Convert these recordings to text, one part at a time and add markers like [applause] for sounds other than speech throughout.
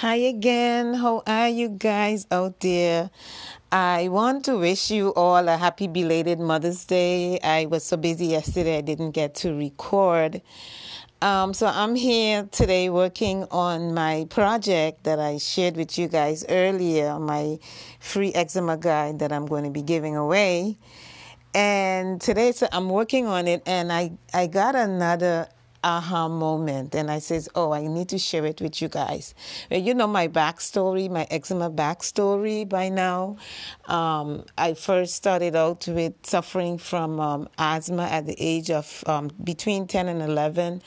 Hi again. How are you guys out there? I want to wish you all a happy belated Mother's Day. I was so busy yesterday, I didn't get to record. Um, so I'm here today working on my project that I shared with you guys earlier, my free eczema guide that I'm going to be giving away. And today, so I'm working on it, and I I got another aha moment. And i says oh i need to share it with you guys. Well, you know my backstory my eczema backstory by now. Um, i first started out with suffering from um, asthma at the age of um, between 10 and 11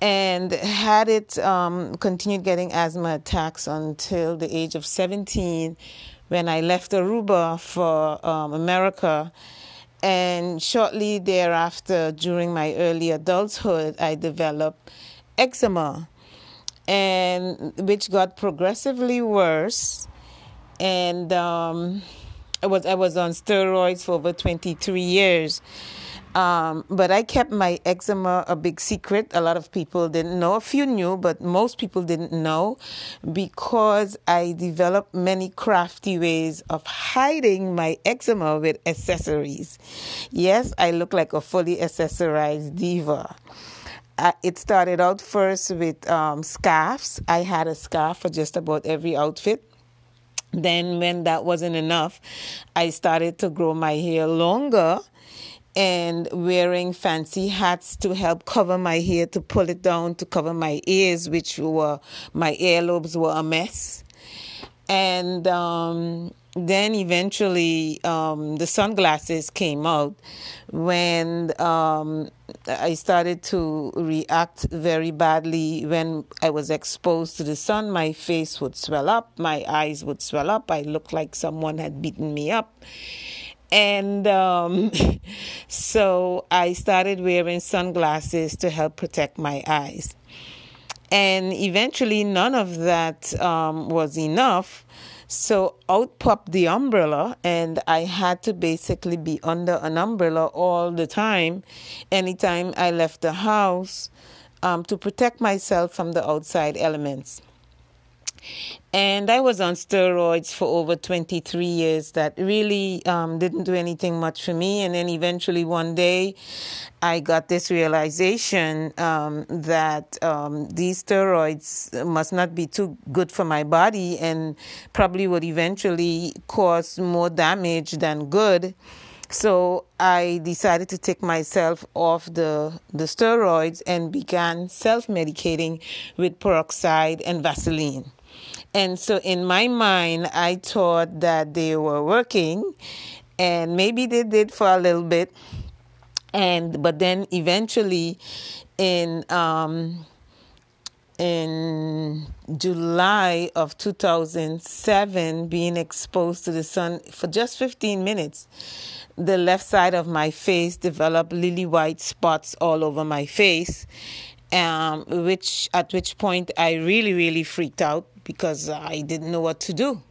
and had it um, continued getting asthma attacks until the age of 17 when i left aruba for um, america and shortly thereafter, during my early adulthood, I developed eczema, and which got progressively worse. And um, I was I was on steroids for over 23 years. Um, but I kept my eczema a big secret. A lot of people didn't know. A few knew, but most people didn't know because I developed many crafty ways of hiding my eczema with accessories. Yes, I look like a fully accessorized diva. Uh, it started out first with um, scarves. I had a scarf for just about every outfit. Then, when that wasn't enough, I started to grow my hair longer and wearing fancy hats to help cover my hair, to pull it down, to cover my ears, which were my earlobes were a mess. And um, then eventually um, the sunglasses came out when um, I started to react very badly when I was exposed to the sun. My face would swell up, my eyes would swell up. I looked like someone had beaten me up and um, [laughs] so I started wearing sunglasses to help protect my eyes. And eventually, none of that um, was enough. So out popped the umbrella, and I had to basically be under an umbrella all the time, anytime I left the house, um, to protect myself from the outside elements. And I was on steroids for over 23 years that really um, didn't do anything much for me. And then eventually one day I got this realization um, that um, these steroids must not be too good for my body and probably would eventually cause more damage than good. So I decided to take myself off the, the steroids and began self medicating with peroxide and Vaseline. And so in my mind, I thought that they were working, and maybe they did for a little bit. And but then eventually, in um, in July of 2007, being exposed to the sun for just 15 minutes, the left side of my face developed lily white spots all over my face, um, which at which point I really, really freaked out because I didn't know what to do.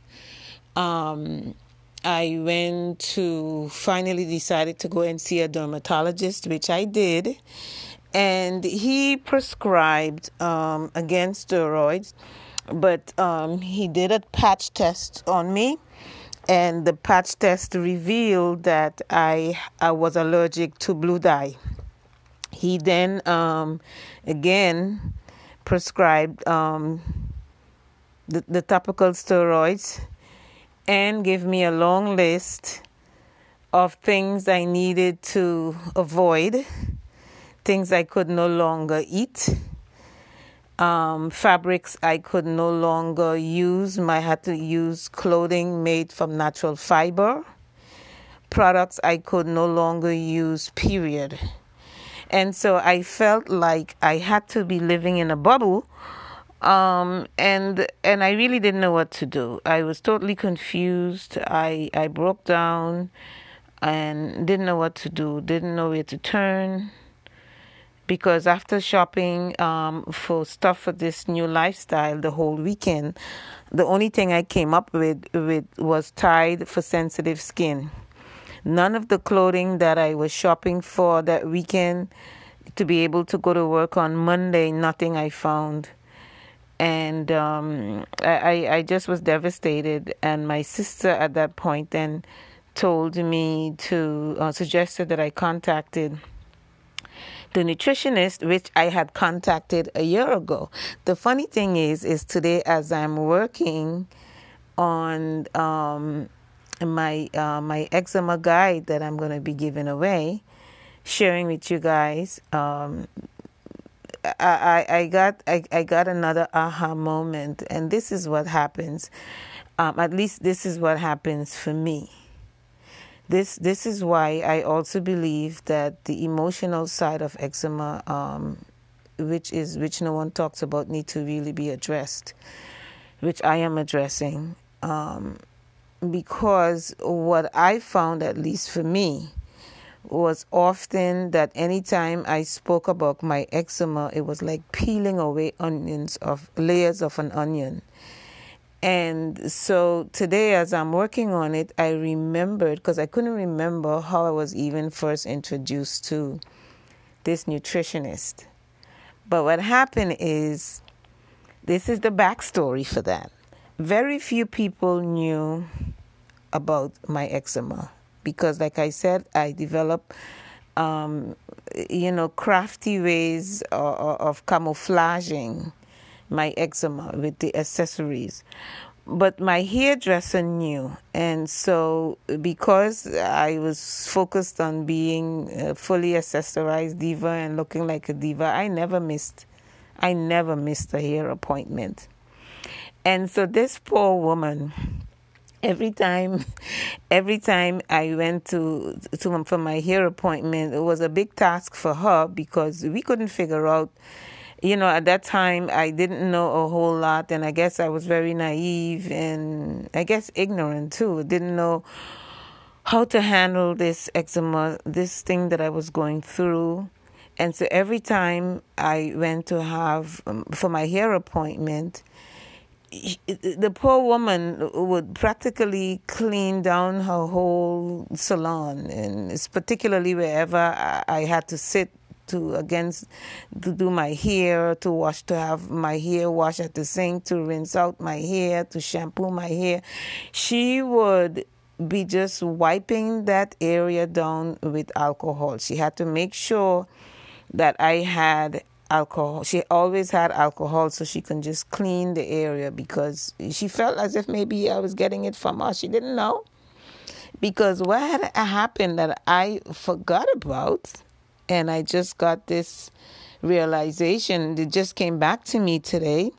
Um, I went to finally decided to go and see a dermatologist, which I did, and he prescribed um, against steroids, but um, he did a patch test on me, and the patch test revealed that I I was allergic to blue dye. He then um, again prescribed um, the, the topical steroids and gave me a long list of things I needed to avoid, things I could no longer eat, um, fabrics I could no longer use. I had to use clothing made from natural fiber, products I could no longer use, period. And so I felt like I had to be living in a bubble um, and and I really didn't know what to do. I was totally confused. I I broke down and didn't know what to do. Didn't know where to turn because after shopping um, for stuff for this new lifestyle the whole weekend, the only thing I came up with with was Tide for sensitive skin. None of the clothing that I was shopping for that weekend to be able to go to work on Monday, nothing I found and um, I, I just was devastated. And my sister at that point then told me to uh, suggested that I contacted the nutritionist which I had contacted a year ago. The funny thing is, is today as I'm working on um, my uh, my eczema guide that I'm going to be giving away, sharing with you guys. Um, I, I, I got I, I got another aha moment, and this is what happens. Um, at least this is what happens for me. This this is why I also believe that the emotional side of eczema, um, which is which no one talks about, need to really be addressed, which I am addressing. Um, because what I found, at least for me, was often that anytime I spoke about my eczema, it was like peeling away onions of layers of an onion. And so today, as I'm working on it, I remembered because I couldn't remember how I was even first introduced to this nutritionist. But what happened is this is the backstory for that. Very few people knew about my eczema because, like I said, I developed, um, you know, crafty ways of, of camouflaging my eczema with the accessories. But my hairdresser knew, and so because I was focused on being fully accessorized diva and looking like a diva, I never missed, I never missed a hair appointment. And so this poor woman, every time [laughs] every time I went to to for my hair appointment, it was a big task for her because we couldn't figure out you know, at that time I didn't know a whole lot, and I guess I was very naive and I guess ignorant too. Didn't know how to handle this eczema, this thing that I was going through. And so every time I went to have um, for my hair appointment, the poor woman would practically clean down her whole salon, and it's particularly wherever I had to sit to against to do my hair, to wash, to have my hair washed at the sink, to rinse out my hair, to shampoo my hair. She would be just wiping that area down with alcohol. She had to make sure that I had alcohol. She always had alcohol so she can just clean the area because she felt as if maybe I was getting it from us. She didn't know. Because what had happened that I forgot about, and I just got this realization, it just came back to me today,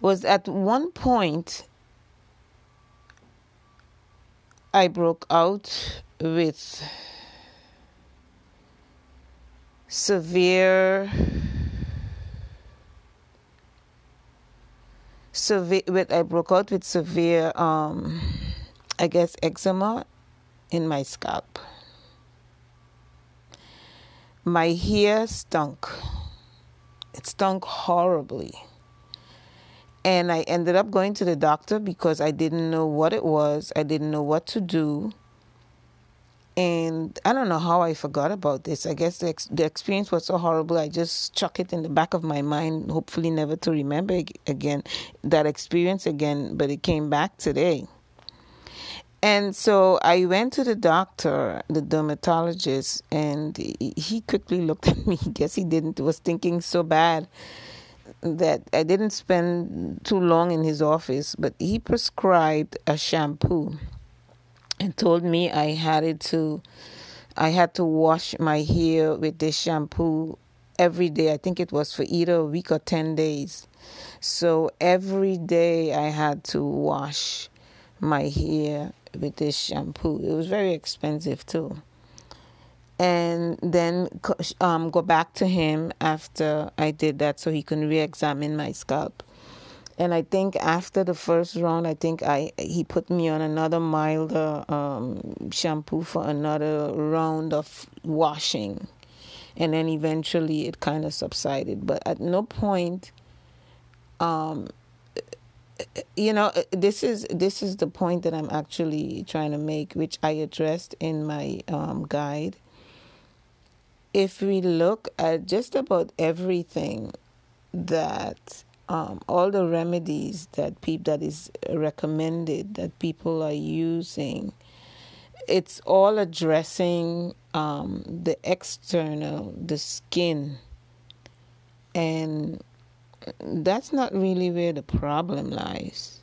was at one point I broke out with severe severe with I broke out with severe um I guess eczema in my scalp. My hair stunk. It stunk horribly. And I ended up going to the doctor because I didn't know what it was. I didn't know what to do and I don't know how I forgot about this. I guess the, ex- the experience was so horrible. I just chuck it in the back of my mind, hopefully never to remember again that experience again. But it came back today. And so I went to the doctor, the dermatologist, and he quickly looked at [laughs] me. Guess he didn't was thinking so bad that I didn't spend too long in his office, but he prescribed a shampoo and told me I had to I had to wash my hair with this shampoo every day. I think it was for either a week or 10 days. So every day I had to wash my hair with this shampoo. It was very expensive too. And then um, go back to him after I did that so he can re examine my scalp and I think after the first round, I think I he put me on another milder um, shampoo for another round of washing, and then eventually it kind of subsided. But at no point, um, you know, this is this is the point that I'm actually trying to make, which I addressed in my um, guide. If we look at just about everything that um, all the remedies that people that is recommended that people are using, it's all addressing um, the external, the skin, and that's not really where the problem lies.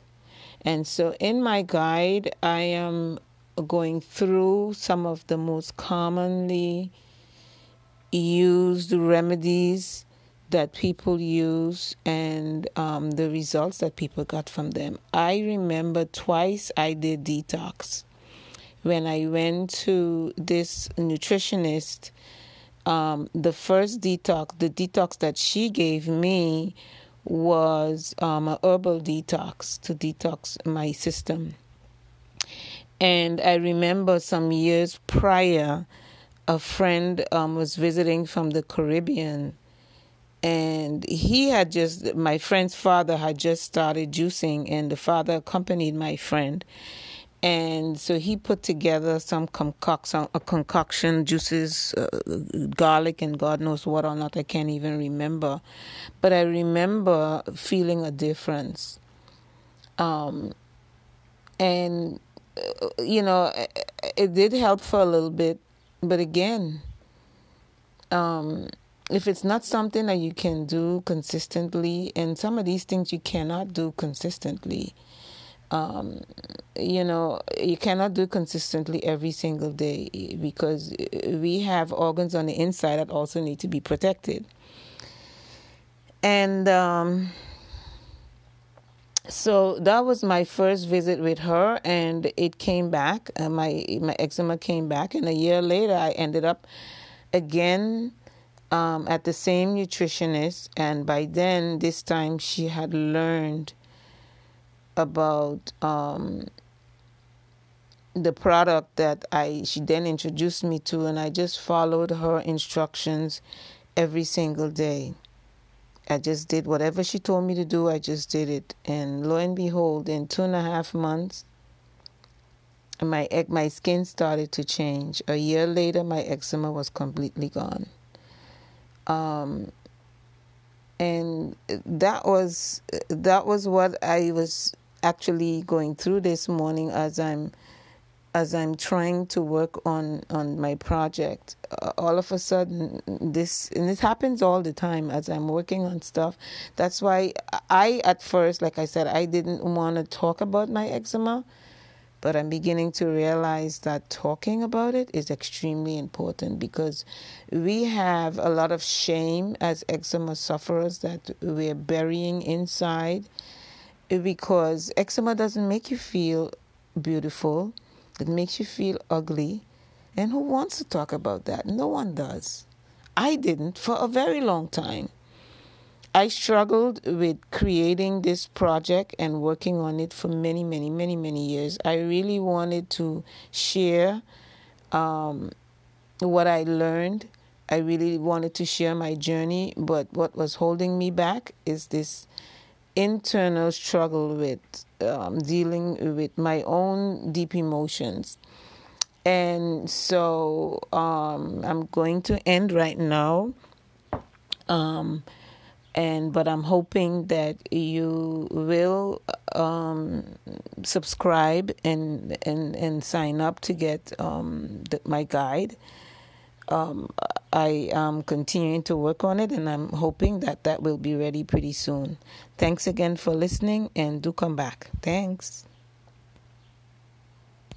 And so, in my guide, I am going through some of the most commonly used remedies that people use and um, the results that people got from them. I remember twice I did detox. When I went to this nutritionist, um, the first detox, the detox that she gave me was um, a herbal detox to detox my system. And I remember some years prior, a friend um, was visiting from the Caribbean and he had just my friend's father had just started juicing and the father accompanied my friend and so he put together some concoction, a concoction juices, uh, garlic, and God knows what or not. I can't even remember, but I remember feeling a difference. Um, and uh, you know, it did help for a little bit, but again, um, if it's not something that you can do consistently, and some of these things you cannot do consistently, um, you know, you cannot do consistently every single day because we have organs on the inside that also need to be protected. And um, so that was my first visit with her, and it came back. Uh, my my eczema came back, and a year later, I ended up again um, at the same nutritionist, and by then, this time she had learned about um, the product that I she then introduced me to, and I just followed her instructions every single day. I just did whatever she told me to do. I just did it, and lo and behold, in two and a half months, my my skin started to change. A year later, my eczema was completely gone. Um, and that was that was what I was actually going through this morning as I'm as I'm trying to work on on my project. Uh, all of a sudden, this and this happens all the time as I'm working on stuff. That's why I at first, like I said, I didn't want to talk about my eczema but I'm beginning to realize that talking about it is extremely important because we have a lot of shame as eczema sufferers that we're burying inside because eczema doesn't make you feel beautiful, it makes you feel ugly. And who wants to talk about that? No one does. I didn't for a very long time. I struggled with creating this project and working on it for many, many, many, many years. I really wanted to share um, what I learned. I really wanted to share my journey, but what was holding me back is this internal struggle with um, dealing with my own deep emotions. And so um, I'm going to end right now. Um, and but I'm hoping that you will um, subscribe and and and sign up to get um, the, my guide. Um, I am continuing to work on it, and I'm hoping that that will be ready pretty soon. Thanks again for listening, and do come back. Thanks.